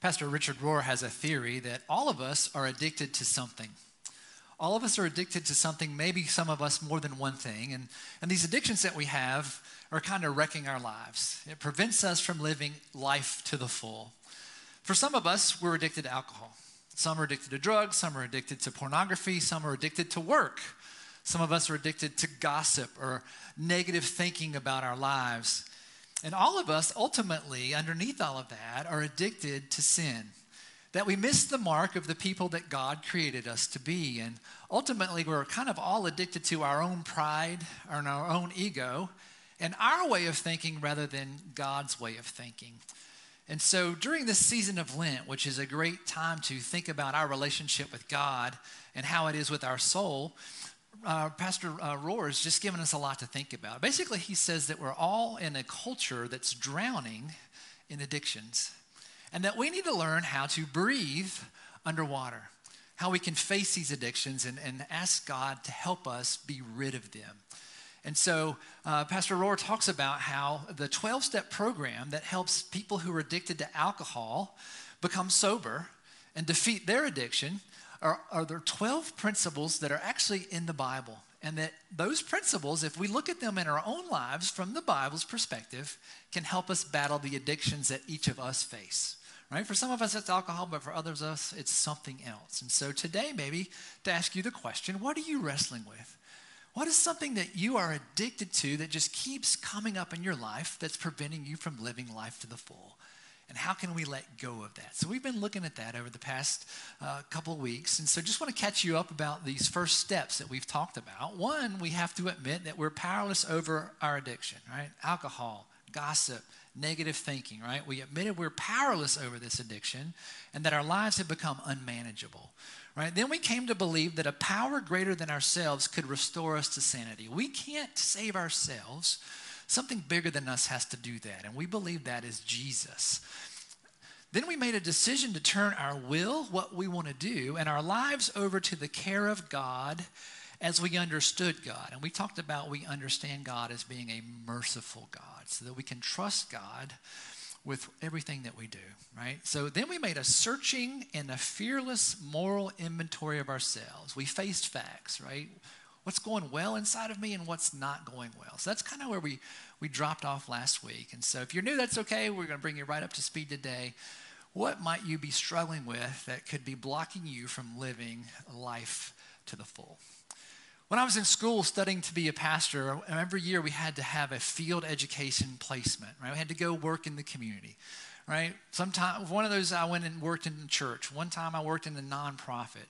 Pastor Richard Rohr has a theory that all of us are addicted to something. All of us are addicted to something, maybe some of us more than one thing. And, and these addictions that we have are kind of wrecking our lives. It prevents us from living life to the full. For some of us, we're addicted to alcohol. Some are addicted to drugs, some are addicted to pornography, some are addicted to work. Some of us are addicted to gossip or negative thinking about our lives. And all of us, ultimately, underneath all of that, are addicted to sin. That we miss the mark of the people that God created us to be. And ultimately, we're kind of all addicted to our own pride and our own ego and our way of thinking rather than God's way of thinking. And so during this season of Lent, which is a great time to think about our relationship with God and how it is with our soul, uh, Pastor uh, Rohr has just given us a lot to think about. Basically, he says that we're all in a culture that's drowning in addictions and that we need to learn how to breathe underwater, how we can face these addictions and, and ask God to help us be rid of them. And so, uh, Pastor Rohr talks about how the 12 step program that helps people who are addicted to alcohol become sober and defeat their addiction are, are there 12 principles that are actually in the Bible. And that those principles, if we look at them in our own lives from the Bible's perspective, can help us battle the addictions that each of us face. Right? For some of us, it's alcohol, but for others of us, it's something else. And so today, maybe to ask you the question what are you wrestling with? What is something that you are addicted to that just keeps coming up in your life that's preventing you from living life to the full? And how can we let go of that? So, we've been looking at that over the past uh, couple weeks. And so, just want to catch you up about these first steps that we've talked about. One, we have to admit that we're powerless over our addiction, right? Alcohol, gossip, negative thinking, right? We admitted we're powerless over this addiction and that our lives have become unmanageable, right? Then we came to believe that a power greater than ourselves could restore us to sanity. We can't save ourselves. Something bigger than us has to do that, and we believe that is Jesus. Then we made a decision to turn our will, what we want to do, and our lives over to the care of God as we understood God. And we talked about we understand God as being a merciful God, so that we can trust God with everything that we do, right? So then we made a searching and a fearless moral inventory of ourselves. We faced facts, right? What's going well inside of me and what's not going well. So that's kind of where we, we dropped off last week. And so if you're new, that's okay. We're going to bring you right up to speed today. What might you be struggling with that could be blocking you from living life to the full? When I was in school studying to be a pastor, every year we had to have a field education placement, right? We had to go work in the community, right? Sometimes one of those I went and worked in the church. One time I worked in a nonprofit.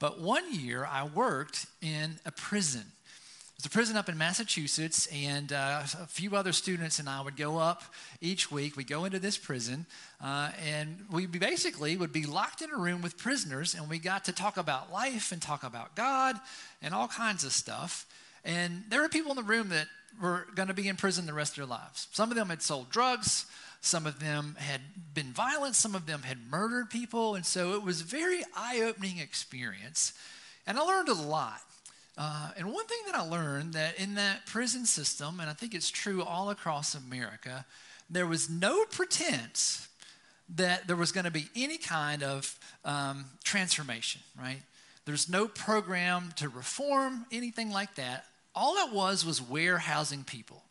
But one year I worked in a prison. It was a prison up in Massachusetts, and uh, a few other students and I would go up each week. We'd go into this prison, uh, and we basically would be locked in a room with prisoners, and we got to talk about life and talk about God and all kinds of stuff. And there were people in the room that were going to be in prison the rest of their lives. Some of them had sold drugs. Some of them had been violent, some of them had murdered people. And so it was a very eye opening experience. And I learned a lot. Uh, and one thing that I learned that in that prison system, and I think it's true all across America, there was no pretense that there was going to be any kind of um, transformation, right? There's no program to reform, anything like that. All it was was warehousing people.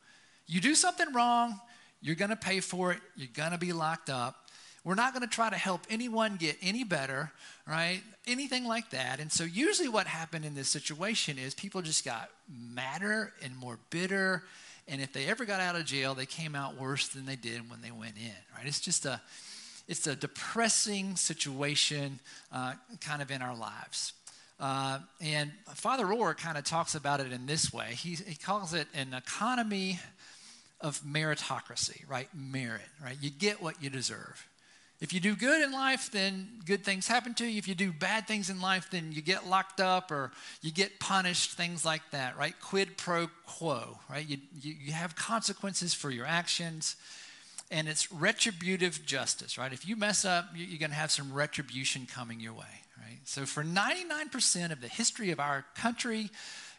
You do something wrong, you're going to pay for it. You're going to be locked up. We're not going to try to help anyone get any better, right? Anything like that. And so, usually, what happened in this situation is people just got madder and more bitter. And if they ever got out of jail, they came out worse than they did when they went in, right? It's just a, it's a depressing situation uh, kind of in our lives. Uh, and Father Rohr kind of talks about it in this way. He, he calls it an economy of meritocracy, right? Merit, right? You get what you deserve. If you do good in life, then good things happen to you. If you do bad things in life, then you get locked up or you get punished, things like that, right? Quid pro quo, right? You, you, you have consequences for your actions, and it's retributive justice, right? If you mess up, you're going to have some retribution coming your way, right? So, for 99% of the history of our country,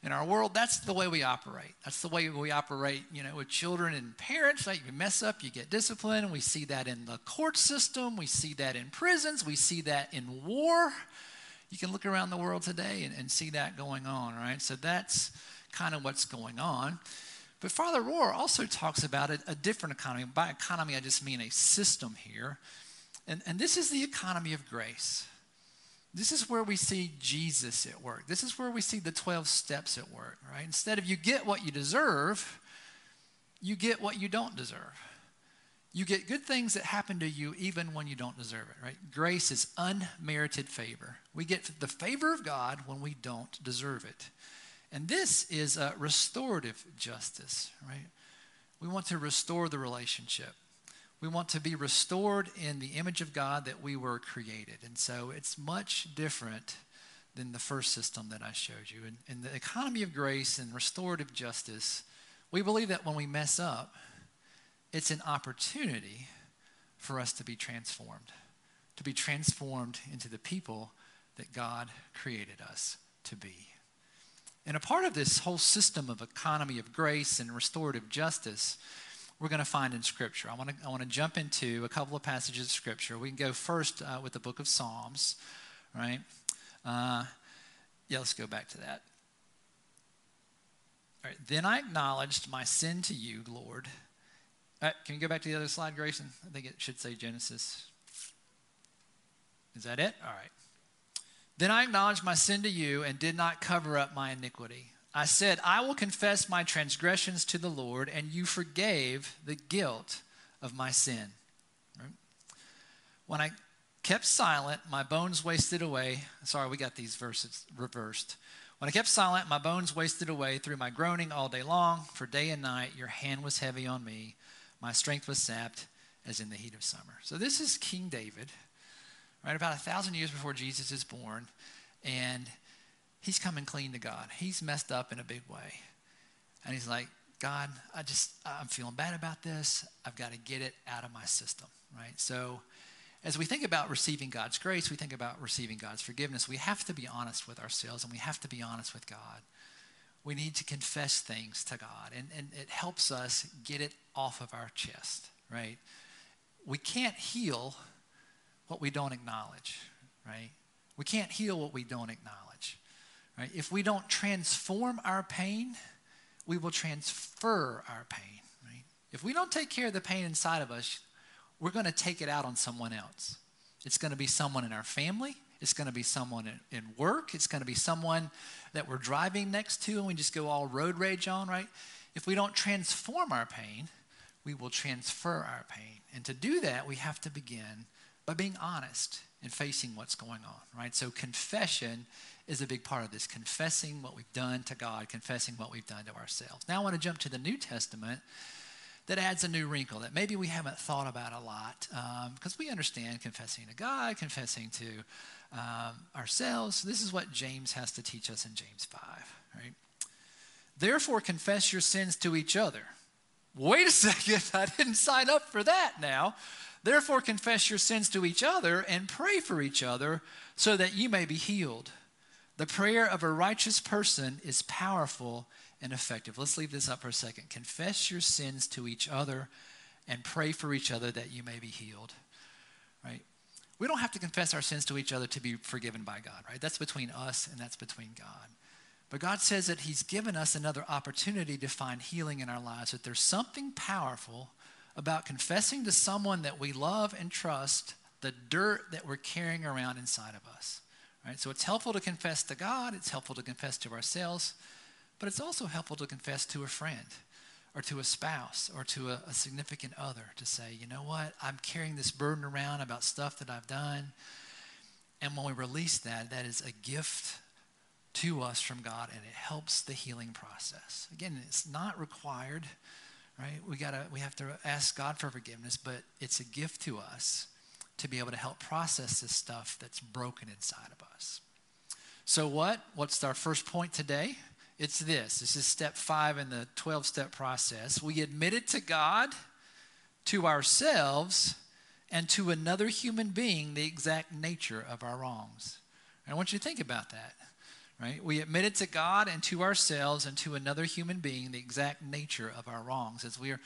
in our world, that's the way we operate. That's the way we operate, you know, with children and parents. Like you mess up, you get disciplined. We see that in the court system. We see that in prisons. We see that in war. You can look around the world today and, and see that going on, right? So that's kind of what's going on. But Father Rohr also talks about a, a different economy. By economy, I just mean a system here. And, and this is the economy of grace. This is where we see Jesus at work. This is where we see the 12 steps at work, right? Instead of you get what you deserve, you get what you don't deserve. You get good things that happen to you even when you don't deserve it, right? Grace is unmerited favor. We get the favor of God when we don't deserve it. And this is restorative justice, right? We want to restore the relationship. We want to be restored in the image of God that we were created. And so it's much different than the first system that I showed you. In, the economy of grace and restorative justice, we believe that when we mess up, it's an opportunity for us to be transformed, to be transformed into the people that God created us to be. And a part of this whole system of economy of grace and restorative justice we're going to find in Scripture. I want to, I want to jump into a couple of passages of Scripture. We can go first uh, with the book of Psalms, right? Uh, yeah, let's go back to that. All right. Then I acknowledged my sin to you, Lord. Right, can you go back to the other slide, Grayson? I think it should say Genesis. Is that it? All right. Then I acknowledged my sin to you and did not cover up my iniquity. I said, I will confess my transgressions to the Lord, and you forgave the guilt of my sin. Right? When I kept silent, my bones wasted away. Sorry, we got these verses reversed. When I kept silent, my bones wasted away through my groaning all day long. For day and night, your hand was heavy on me. My strength was sapped as in the heat of summer. So, this is King David, right about a thousand years before Jesus is born. And he's coming clean to God. He's messed up in a big way. And he's like, God, I just, I'm feeling bad about this. I've got to get it out of my system, right? So, as we think about receiving God's grace, we think about receiving God's forgiveness, we have to be honest with ourselves and we have to be honest with God. We need to confess things to God, and, and it helps us get it off of our chest, right? We can't heal what we don't acknowledge, right? We can't heal what we don't acknowledge. Right? If we don't transform our pain, we will transfer our pain. Right? If we don't take care of the pain inside of us, we're going to take it out on someone else. It's going to be someone in our family. It's going to be someone in, in work. It's going to be someone that we're driving next to and we just go all road rage on, right? If we don't transform our pain, we will transfer our pain. And to do that, we have to begin by being honest and facing what's going on, right? So confession is a big part of this confessing what we've done to God, confessing what we've done to ourselves. Now I want to jump to the New Testament that adds a new wrinkle that maybe we haven't thought about a lot because um, we understand confessing to God, confessing to um, ourselves. This is what James has to teach us in James 5, right? Therefore, confess your sins to each other. Wait a second, I didn't sign up for that now. Therefore, confess your sins to each other and pray for each other so that you may be healed. The prayer of a righteous person is powerful and effective. Let's leave this up for a second. Confess your sins to each other and pray for each other that you may be healed. Right? We don't have to confess our sins to each other to be forgiven by God, right? That's between us and that's between God. But God says that He's given us another opportunity to find healing in our lives, that there's something powerful about confessing to someone that we love and trust the dirt that we're carrying around inside of us. Right? So it's helpful to confess to God, it's helpful to confess to ourselves, but it's also helpful to confess to a friend or to a spouse or to a, a, significant other to say, you know what, I'm carrying this burden around about stuff that I've done. And when we release that, that is a gift to us from God and it helps the healing process. Again, it's not required, right? We gotta we have to ask God for forgiveness, but it's a gift to us to be able to help process this stuff that's broken inside of us. So, what? What's our first point today? It's this. This is step five in the 12 step process. We admit it to God, to ourselves, and to another human being the exact nature of our wrongs. And I want you to think about that. Right? We admitted to God and to ourselves and to another human being the exact nature of our wrongs. As we are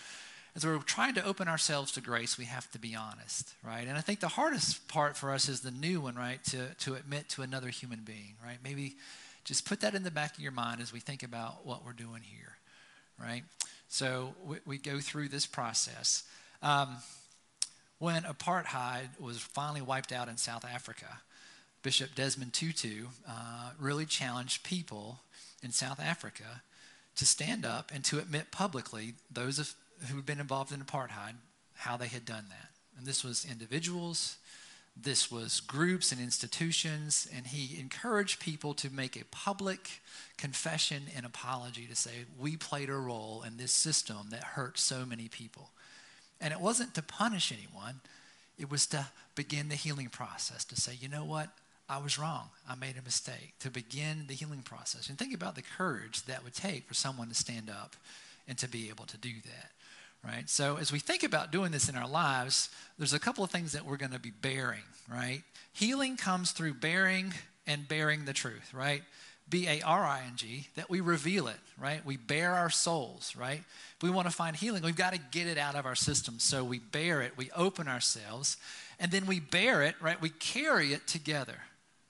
as we're trying to open ourselves to grace, we have to be honest, right? And I think the hardest part for us is the new one, right? To, to admit to another human being, right? Maybe just put that in the back of your mind as we think about what we're doing here, right? So we, we go through this process. Um, when apartheid was finally wiped out in South Africa, Bishop Desmond Tutu uh, really challenged people in South Africa to stand up and to admit publicly those of who had been involved in apartheid, how they had done that. And this was individuals, this was groups and institutions, and he encouraged people to make a public confession and apology to say, We played a role in this system that hurt so many people. And it wasn't to punish anyone, it was to begin the healing process, to say, You know what? I was wrong. I made a mistake. To begin the healing process. And think about the courage that would take for someone to stand up and to be able to do that right? So as we think about doing this in our lives, there's a couple of things that we're going to be bearing, right? Healing comes through bearing and bearing the truth, right? B A R I N G, that we reveal it, right? We bear our souls, right? If we want to find healing, we've got to get it out of our system. So we bear it, we open ourselves, and then we bear it, right? We carry it together,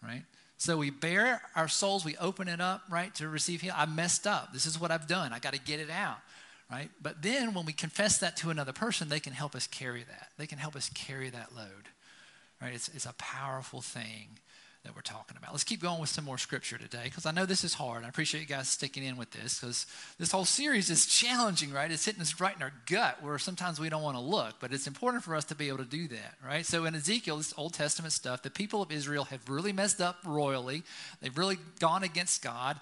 right? So we bear our souls, we open it up, right, to receive healing. I messed up. This is what I've done. I got to get it out right? But then when we confess that to another person, they can help us carry that. They can help us carry that load, right? It's, it's a powerful thing that we're talking about. Let's keep going with some more scripture today because I know this is hard. I appreciate you guys sticking in with this because this whole series is challenging, right? It's hitting us right in our gut where sometimes we don't want to look, but it's important for us to be able to do that, right? So in Ezekiel, this Old Testament stuff, the people of Israel have really messed up royally. They've really gone against God.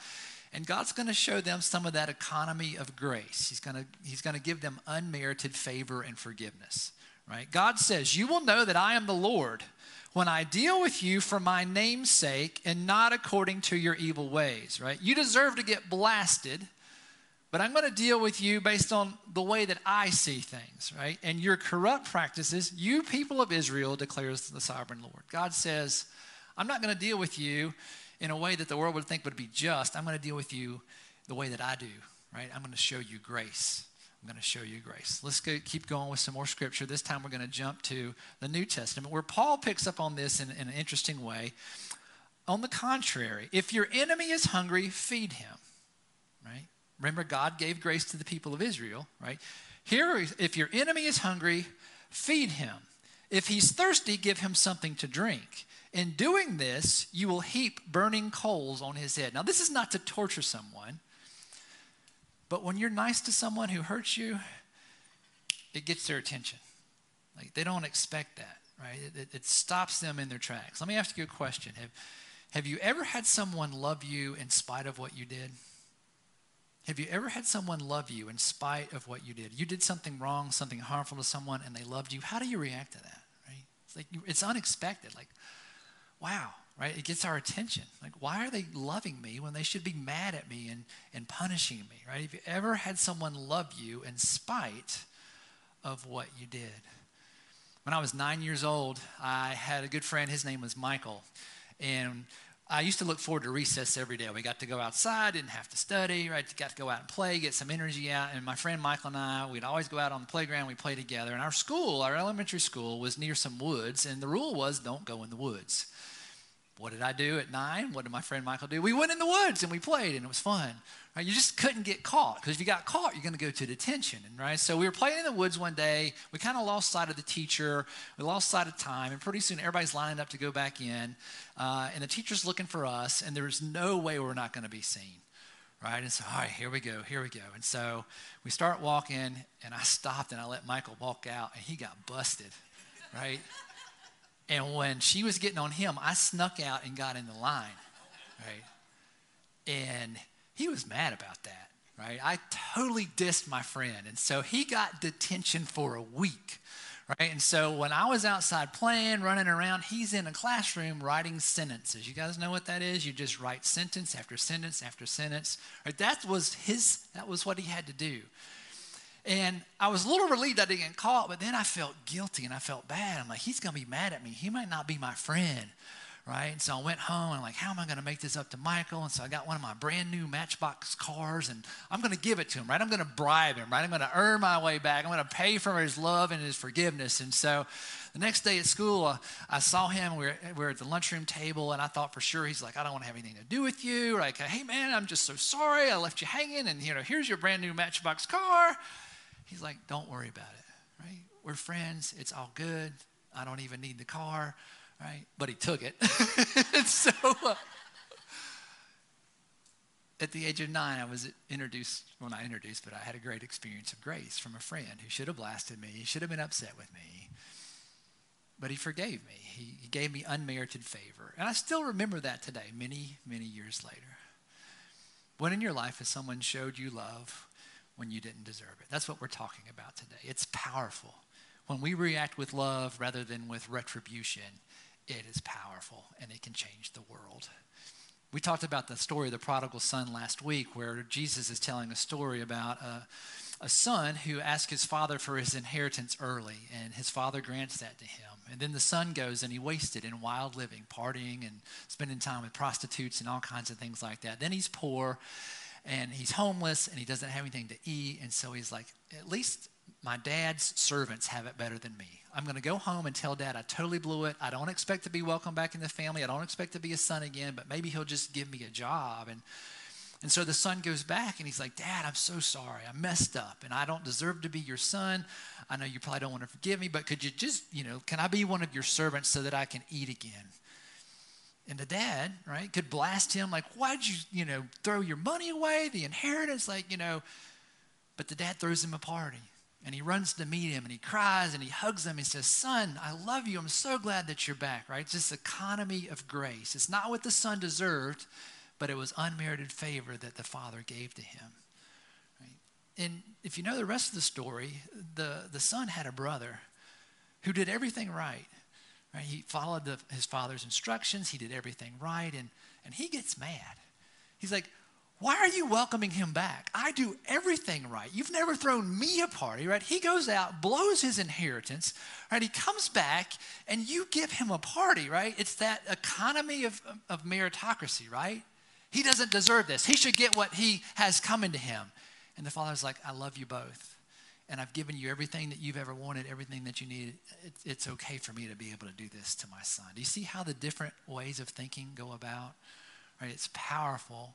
And God's going to show them some of that economy of grace. He's going to, he's going to give them unmerited favor and forgiveness, right? God says, You will know that I am the Lord when I deal with you for my name's sake and not according to your evil ways, right? You deserve to get blasted, but I'm going to deal with you based on the way that I see things, right? And your corrupt practices, you people of Israel, declares the sovereign Lord. God says, I'm not going to deal with you in a way that the world would think would be just, I'm going to deal with you the way that I do, right? I'm going to show you grace. I'm going to show you grace. Let's go, keep going with some more scripture. This time we're going to jump to the New Testament where Paul picks up on this in, in an interesting way. On the contrary, if your enemy is hungry, feed him, right? Remember, God gave grace to the people of Israel, right? Here, if your enemy is hungry, feed him. If he's thirsty, give him something to drink. In doing this, you will heap burning coals on his head. Now, this is not to torture someone, but when you're nice to someone who hurts you, it gets their attention. Like they don't expect that, right? It, it, stops them in their tracks. Let me ask you a question. Have, have you ever had someone love you in spite of what you did? Have you ever had someone love you in spite of what you did? You did something wrong, something harmful to someone, and they loved you. How do you react to that? Right? It's like it's unexpected. Like, wow, right? It gets our attention. Like, why are they loving me when they should be mad at me and, and punishing me, right? Have you ever had someone love you in spite of what you did? When I was nine years old, I had a good friend. His name was Michael. And I used to look forward to recess every day. We got to go outside, didn't have to study, right? Got to go out and play, get some energy out. And my friend Michael and I, we'd always go out on the playground, we'd play together. And our school, our elementary school, was near some woods, and the rule was don't go in the woods. What did I do at nine? What did my friend Michael do? We went in the woods and we played, and it was fun. Right? You just couldn't get caught because if you got caught, you're going to go to detention. Right? So we were playing in the woods one day. We kind of lost sight of the teacher. We lost sight of time, and pretty soon everybody's lining up to go back in, uh, and the teacher's looking for us, and there's no way we're not going to be seen. Right? And so, all right, here we go, here we go. And so we start walking, and I stopped and I let Michael walk out, and he got busted. Right? And when she was getting on him, I snuck out and got in the line. Right? And he was mad about that, right? I totally dissed my friend. And so he got detention for a week, right? And so when I was outside playing, running around, he's in a classroom writing sentences. You guys know what that is? You just write sentence after sentence after sentence. Right? That was his, that was what he had to do. And I was a little relieved I didn't get caught, but then I felt guilty and I felt bad. I'm like, he's going to be mad at me. He might not be my friend right? And so I went home and I'm like, how am I going to make this up to Michael? And so I got one of my brand new Matchbox cars and I'm going to give it to him, right? I'm going to bribe him, right? I'm going to earn my way back. I'm going to pay for his love and his forgiveness. And so the next day at school, uh, I saw him. We were, we were at the lunchroom table and I thought for sure he's like, I don't want to have anything to do with you. Like, hey man, I'm just so sorry. I left you hanging and you know, here's your brand new Matchbox car. He's like, don't worry about it, right? We're friends. It's all good. I don't even need the car right? But he took it. so uh, at the age of nine, I was introduced, well, not introduced, but I had a great experience of grace from a friend who should have blasted me, he should have been upset with me. But he forgave me. He, he gave me unmerited favor. And I still remember that today, many, many years later. When in your life has someone showed you love when you didn't deserve it? That's what we're talking about today. It's powerful. When we react with love rather than with retribution, it is powerful and it can change the world. We talked about the story of the prodigal son last week, where Jesus is telling a story about a, a son who asks his father for his inheritance early, and his father grants that to him. And then the son goes and he wastes it in wild living, partying and spending time with prostitutes and all kinds of things like that. Then he's poor and he's homeless and he doesn't have anything to eat. And so he's like, at least my dad's servants have it better than me. I'm going to go home and tell dad I totally blew it. I don't expect to be welcome back in the family. I don't expect to be a son again, but maybe he'll just give me a job. And, and so the son goes back and he's like, Dad, I'm so sorry. I messed up and I don't deserve to be your son. I know you probably don't want to forgive me, but could you just, you know, can I be one of your servants so that I can eat again? And the dad, right, could blast him like, why'd you, you know, throw your money away, the inheritance, like, you know. But the dad throws him a party and he runs to meet him and he cries and he hugs him. He says, Son, I love you. I'm so glad that you're back, right? It's this economy of grace. It's not what the son deserved, but it was unmerited favor that the father gave to him. Right? And if you know the rest of the story, the, the son had a brother who did everything right. Right? He followed the, his father's instructions, he did everything right, and, and he gets mad. He's like, why are you welcoming him back? I do everything right. You've never thrown me a party, right? He goes out, blows his inheritance, right? He comes back and you give him a party, right? It's that economy of, of meritocracy, right? He doesn't deserve this. He should get what he has coming to him. And the father's like, I love you both. And I've given you everything that you've ever wanted, everything that you need. It's okay for me to be able to do this to my son. Do you see how the different ways of thinking go about? Right? It's powerful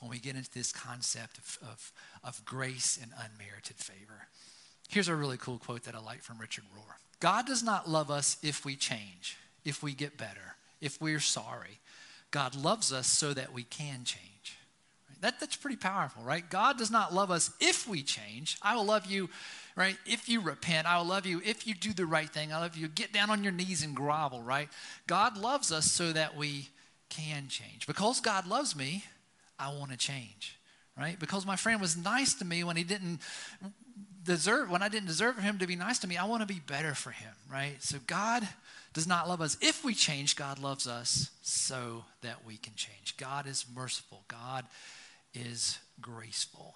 when we get into this concept of, of, of grace and unmerited favor. Here's a really cool quote that I like from Richard Rohr God does not love us if we change, if we get better, if we're sorry. God loves us so that we can change. That, that's pretty powerful, right? God does not love us if we change. I will love you, right? If you repent, I will love you. If you do the right thing, I love you. Get down on your knees and grovel, right? God loves us so that we can change. Because God loves me, I want to change, right? Because my friend was nice to me when he didn't deserve, when I didn't deserve him to be nice to me, I want to be better for him, right? So God does not love us if we change, God loves us so that we can change. God is merciful, God is graceful.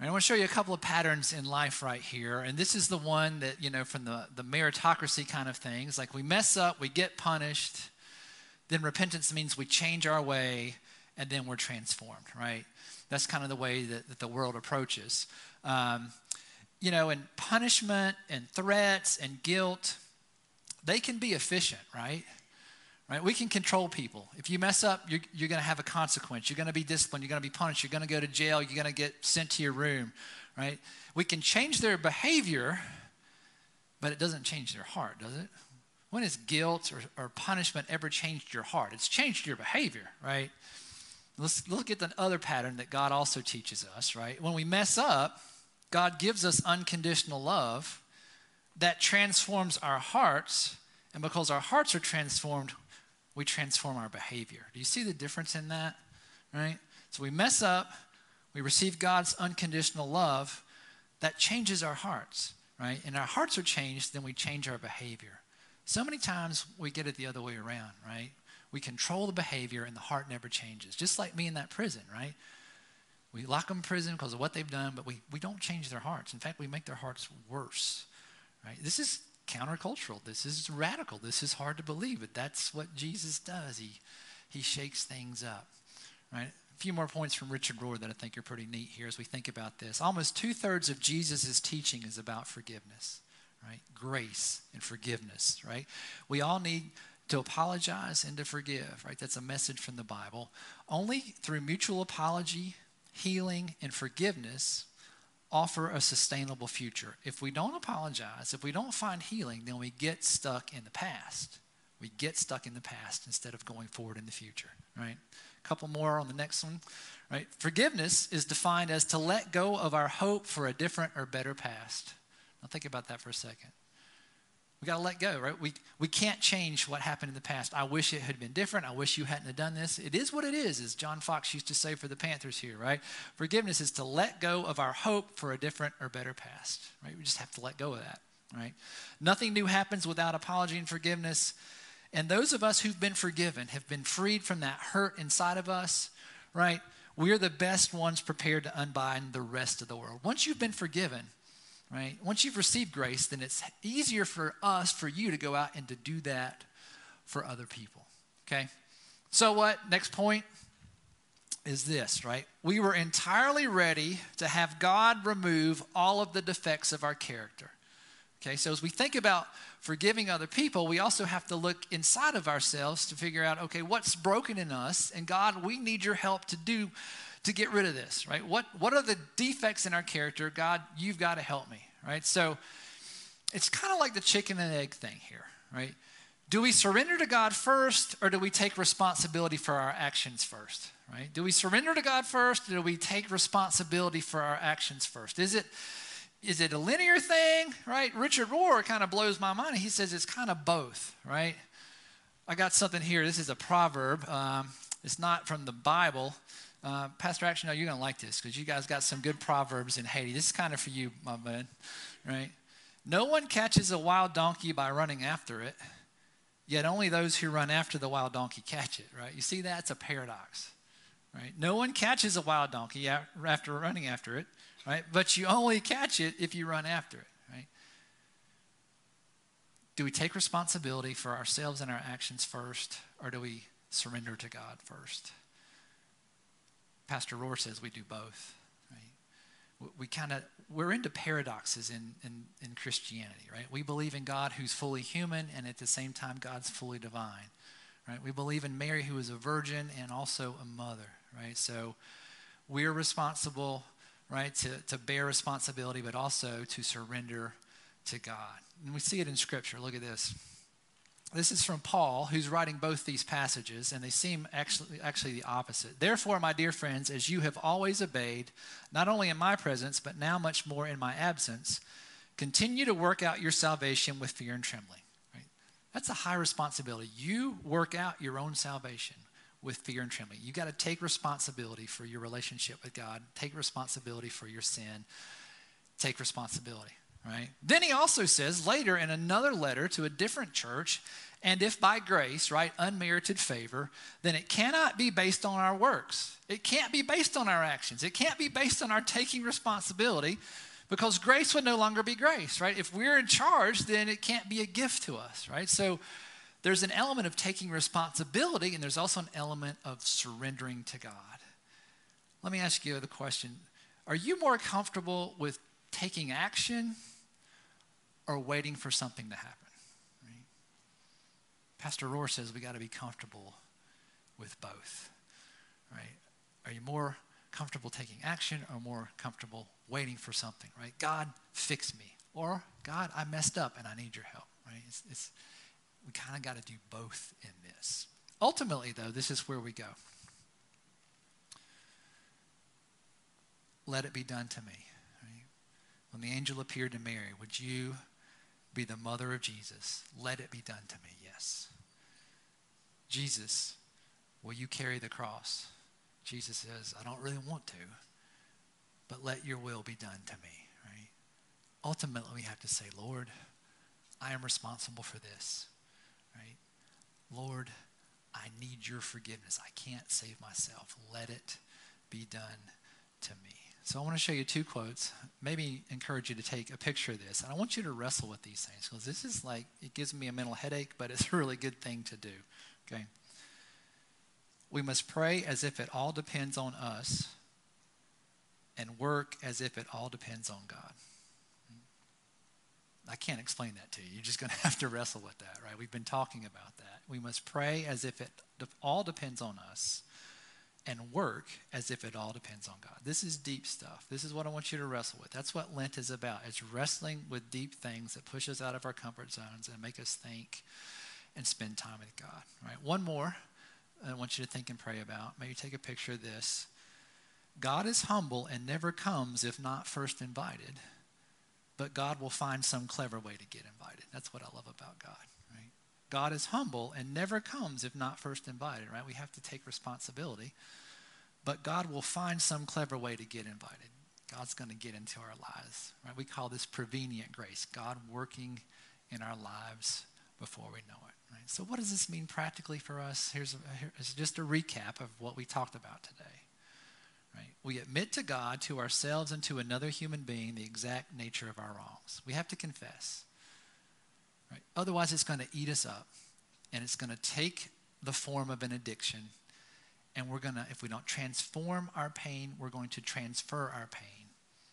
I want to show you a couple of patterns in life right here. And this is the one that, you know, from the, the meritocracy kind of things. Like we mess up, we get punished. Then repentance means we change our way and then we're transformed, right? That's kind of the way that, that the world approaches. Um, you know, and punishment and threats and guilt, they can be efficient, right? Right? We can control people. If you mess up, you're, you're going to have a consequence. You're going to be disciplined. You're going to be punished. You're going to go to jail. You're going to get sent to your room, right? We can change their behavior, but it doesn't change their heart, does it? When has guilt or, or punishment ever changed your heart? It's changed your behavior, right? Let's look at the other pattern that God also teaches us, right? When we mess up, God gives us unconditional love that transforms our hearts. And because our hearts are transformed, we transform our behavior. Do you see the difference in that? Right? So we mess up, we receive God's unconditional love that changes our hearts, right? And our hearts are changed, then we change our behavior. So many times we get it the other way around, right? We control the behavior and the heart never changes. Just like me in that prison, right? We lock them in prison because of what they've done, but we, we don't change their hearts. In fact, we make their hearts worse. Right? This is countercultural. This is radical. This is hard to believe, but that's what Jesus does. He, he shakes things up, right? A few more points from Richard Rohr that I think are pretty neat here as we think about this. Almost two thirds of Jesus' teaching is about forgiveness, right? Grace and forgiveness, right? We all need to apologize and to forgive, right? That's a message from the Bible. Only through mutual apology, healing, and forgiveness offer a sustainable future. If we don't apologize, if we don't find healing, then we get stuck in the past. We get stuck in the past instead of going forward in the future, right? A couple more on the next one, right? Forgiveness is defined as to let go of our hope for a different or better past. Now think about that for a second. We got to let go, right? We, we can't change what happened in the past. I wish it had been different. I wish you hadn't done this. It is what it is, as John Fox used to say for the Panthers here, right? Forgiveness is to let go of our hope for a different or better past, right? We just have to let go of that, right? Nothing new happens without apology and forgiveness. And those of us who've been forgiven have been freed from that hurt inside of us, right? We're the best ones prepared to unbind the rest of the world. Once you've been forgiven, right? Once you've received grace, then it's easier for us, for you to go out and to do that for other people, okay? So, what? Next point is this, right? We were entirely ready to have God remove all of the defects of our character. Okay, so as we think about forgiving other people, we also have to look inside of ourselves to figure out, okay, what's broken in us? And God, we need your help to do to get rid of this, right? What, what are the defects in our character? God, you've got to help me, right? So it's kind of like the chicken and egg thing here, right? Do we surrender to God first or do we take responsibility for our actions first, right? Do we surrender to God first or do we take responsibility for our actions first? Is it, is it a linear thing, right? Richard Rohr kind of blows my mind. He says it's kind of both, right? I got something here. This is a proverb. Um, it's not from the Bible, uh, Pastor Action, you're going to like this because you guys got some good proverbs in Haiti. This is kind of for you, my man, right? No one catches a wild donkey by running after it, yet only those who run after the wild donkey catch it, right? You see that's a paradox, right? No one catches a wild donkey after running after it, right? But you only catch it if you run after it, right? Do we take responsibility for ourselves and our actions first, or do we surrender to God first? Pastor Rohr says we do both. Right? We kind of we're into paradoxes in, in, in Christianity, right? We believe in God who's fully human and at the same time God's fully divine. Right? We believe in Mary who is a virgin and also a mother, right? So we're responsible, right, to, to bear responsibility, but also to surrender to God. And we see it in Scripture. Look at this. This is from Paul, who's writing both these passages, and they seem actually, actually the opposite. Therefore, my dear friends, as you have always obeyed, not only in my presence, but now much more in my absence, continue to work out your salvation with fear and trembling. Right? That's a high responsibility. You work out your own salvation with fear and trembling. You got to take responsibility for your relationship with God, take responsibility for your sin, take responsibility right? Then he also says later in another letter to a different church, and if by grace, right, unmerited favor, then it cannot be based on our works. It can't be based on our actions. It can't be based on our taking responsibility because grace would no longer be grace, right? If we're in charge, then it can't be a gift to us, right? So there's an element of taking responsibility and there's also an element of surrendering to God. Let me ask you the question Are you more comfortable with taking action or waiting for something to happen. Right? Pastor Rohr says we got to be comfortable with both. Right? Are you more comfortable taking action or more comfortable waiting for something? Right? God, fix me. Or God, I messed up and I need your help. Right? It's, it's we kind of got to do both in this. Ultimately, though, this is where we go. Let it be done to me. When the angel appeared to Mary, would you be the mother of Jesus. Let it be done to me, yes. Jesus, will you carry the cross? Jesus says, I don't really want to, but let your will be done to me, right? Ultimately, we have to say, Lord, I am responsible for this, right? Lord, I need your forgiveness. I can't save myself. Let it be done to me. So I want to show you two quotes. Maybe encourage you to take a picture of this. And I want you to wrestle with these things because this is like, it gives me a mental headache, but it's a really good thing to do. Okay? We must pray as if it all depends on us and work as if it all depends on God. I can't explain that to you. You're just going to have to wrestle with that, right? We've been talking about that. We must pray as if it all depends on us and work as if it all depends on God. This is deep stuff. This is what I want you to wrestle with. That's what Lent is about. It's wrestling with deep things that push us out of our comfort zones and make us think and spend time with God. Right? One more I want you to think and pray about. Maybe take a picture of this. God is humble and never comes if not first invited, but God will find some clever way to get invited. That's what I love about God. God is humble and never comes if not first invited, right? We have to take responsibility but God will find some clever way to get invited. God's going to get into our lives. Right? We call this prevenient grace. God working in our lives before we know it. Right? So, what does this mean practically for us? Here's, here's just a recap of what we talked about today. Right? We admit to God, to ourselves, and to another human being the exact nature of our wrongs. We have to confess. Right? Otherwise, it's going to eat us up, and it's going to take the form of an addiction and we're going to, if we don't transform our pain, we're going to transfer our pain,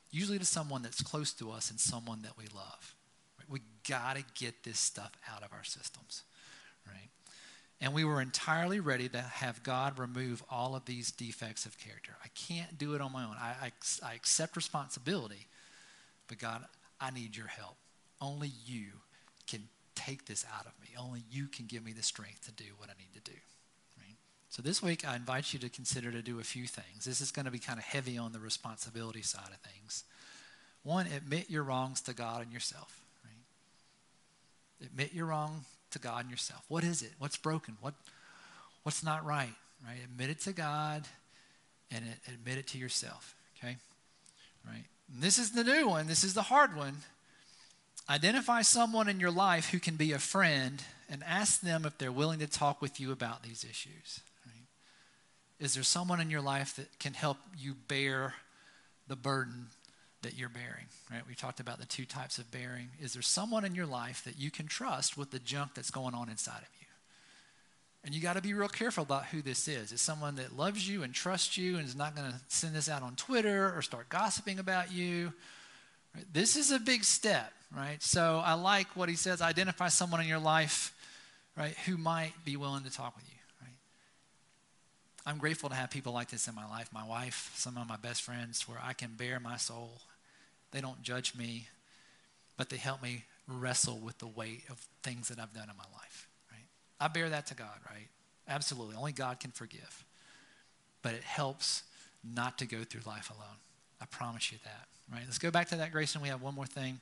usually to someone that's close to us and someone that we love. Right? We got to get this stuff out of our systems, right? And we were entirely ready to have God remove all of these defects of character. I can't do it on my own. I, I, I accept responsibility, but God, I need your help. Only you can take this out of me. Only you can give me the strength to do what I need to do. So this week, I invite you to consider to do a few things. This is going to be kind of heavy on the responsibility side of things. One, admit your wrongs to God and yourself. Right? Admit your wrong to God and yourself. What is it? What's broken? What, what's not right? Right? Admit it to God and admit it to yourself. Okay? Right? And this is the new one. This is the hard one. Identify someone in your life who can be a friend and ask them if they're willing to talk with you about these issues. Is there someone in your life that can help you bear the burden that you're bearing? Right? We talked about the two types of bearing. Is there someone in your life that you can trust with the junk that's going on inside of you? And you got to be real careful about who this is. It's someone that loves you and trusts you and is not going to send this out on Twitter or start gossiping about you. Right? This is a big step, right? So I like what he says identify someone in your life, right, who might be willing to talk with you. I'm grateful to have people like this in my life. My wife, some of my best friends, where I can bare my soul. They don't judge me, but they help me wrestle with the weight of things that I've done in my life. Right? I bear that to God, right? Absolutely. Only God can forgive. But it helps not to go through life alone. I promise you that. Right? Let's go back to that, Grayson. We have one more thing.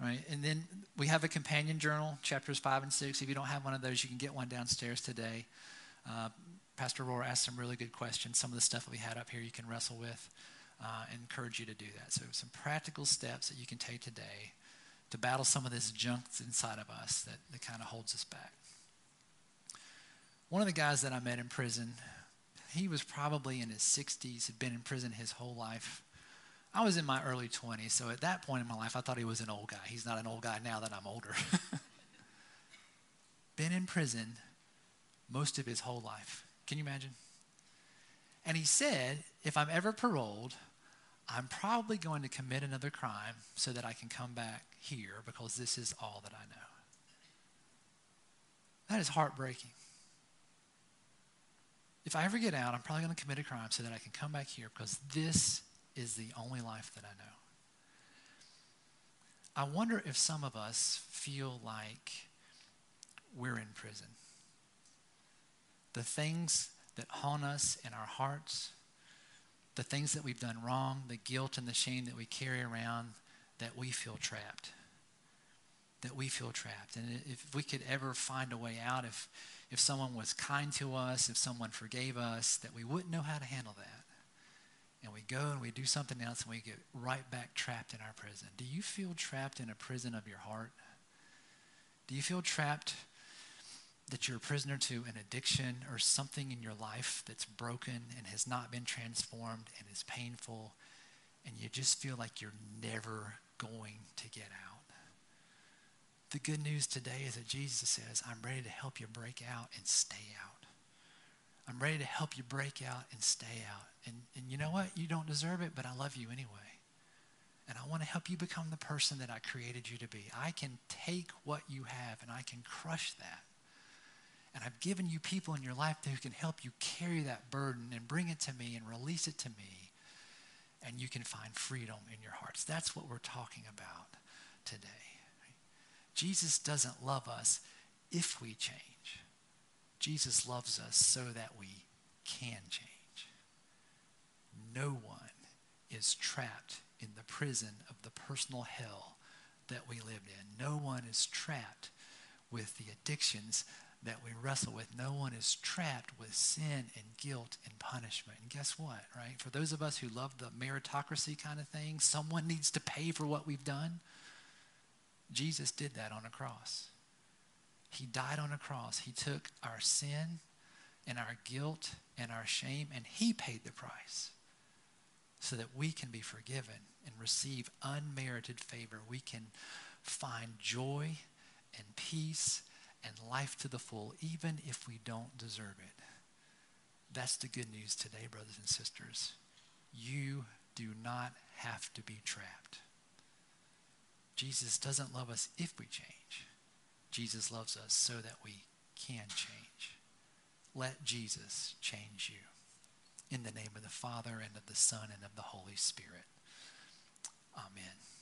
Right? And then we have a companion journal, chapters five and six. If you don't have one of those, you can get one downstairs today. Uh, Pastor Rohr asked some really good questions. Some of the stuff that we had up here you can wrestle with. Uh, encourage you to do that. So, some practical steps that you can take today to battle some of this junk inside of us that, that kind of holds us back. One of the guys that I met in prison, he was probably in his 60s, had been in prison his whole life. I was in my early 20s, so at that point in my life, I thought he was an old guy. He's not an old guy now that I'm older. been in prison most of his whole life. Can you imagine? And he said, if I'm ever paroled, I'm probably going to commit another crime so that I can come back here because this is all that I know. That is heartbreaking. If I ever get out, I'm probably going to commit a crime so that I can come back here because this is the only life that I know. I wonder if some of us feel like we're in prison the things that haunt us in our hearts, the things that we've done wrong, the guilt and the shame that we carry around, that we feel trapped. That we feel trapped. And if we could ever find a way out, if, if someone was kind to us, if someone forgave us, that we wouldn't know how to handle that. And we go and we do something else and we get right back trapped in our prison. Do you feel trapped in a prison of your heart? Do you feel trapped that you're a prisoner to an addiction or something in your life that's broken and has not been transformed and is painful and you just feel like you're never going to get out. The good news today is that Jesus says, I'm ready to help you break out and stay out. I'm ready to help you break out and stay out. And, and you know what? You don't deserve it, but I love you anyway. And I want to help you become the person that I created you to be. I can take what you have and I can crush that. And I've given you people in your life who can help you carry that burden and bring it to me and release it to me. And you can find freedom in your hearts. That's what we're talking about today. Jesus doesn't love us if we change. Jesus loves us so that we can change. No one is trapped in the prison of the personal hell that we lived in. No one is trapped with the addictions that we wrestle with. No one is trapped with sin and guilt and punishment. And guess what, right? For those of us who love the meritocracy kind of thing, someone needs to pay for what we've done. Jesus did that on a cross. He died on a cross. He took our sin and our guilt and our shame, and He paid the price so that we can be forgiven and receive unmerited favor. We can find joy and peace and life to the full, even if we don't deserve it. That's the good news today, brothers and sisters. You do not have to be trapped. Jesus doesn't love us if we change. Jesus loves us so that we can change. Let Jesus change you. In the name of the Father, and of the Son, and of the Holy Spirit. Amen.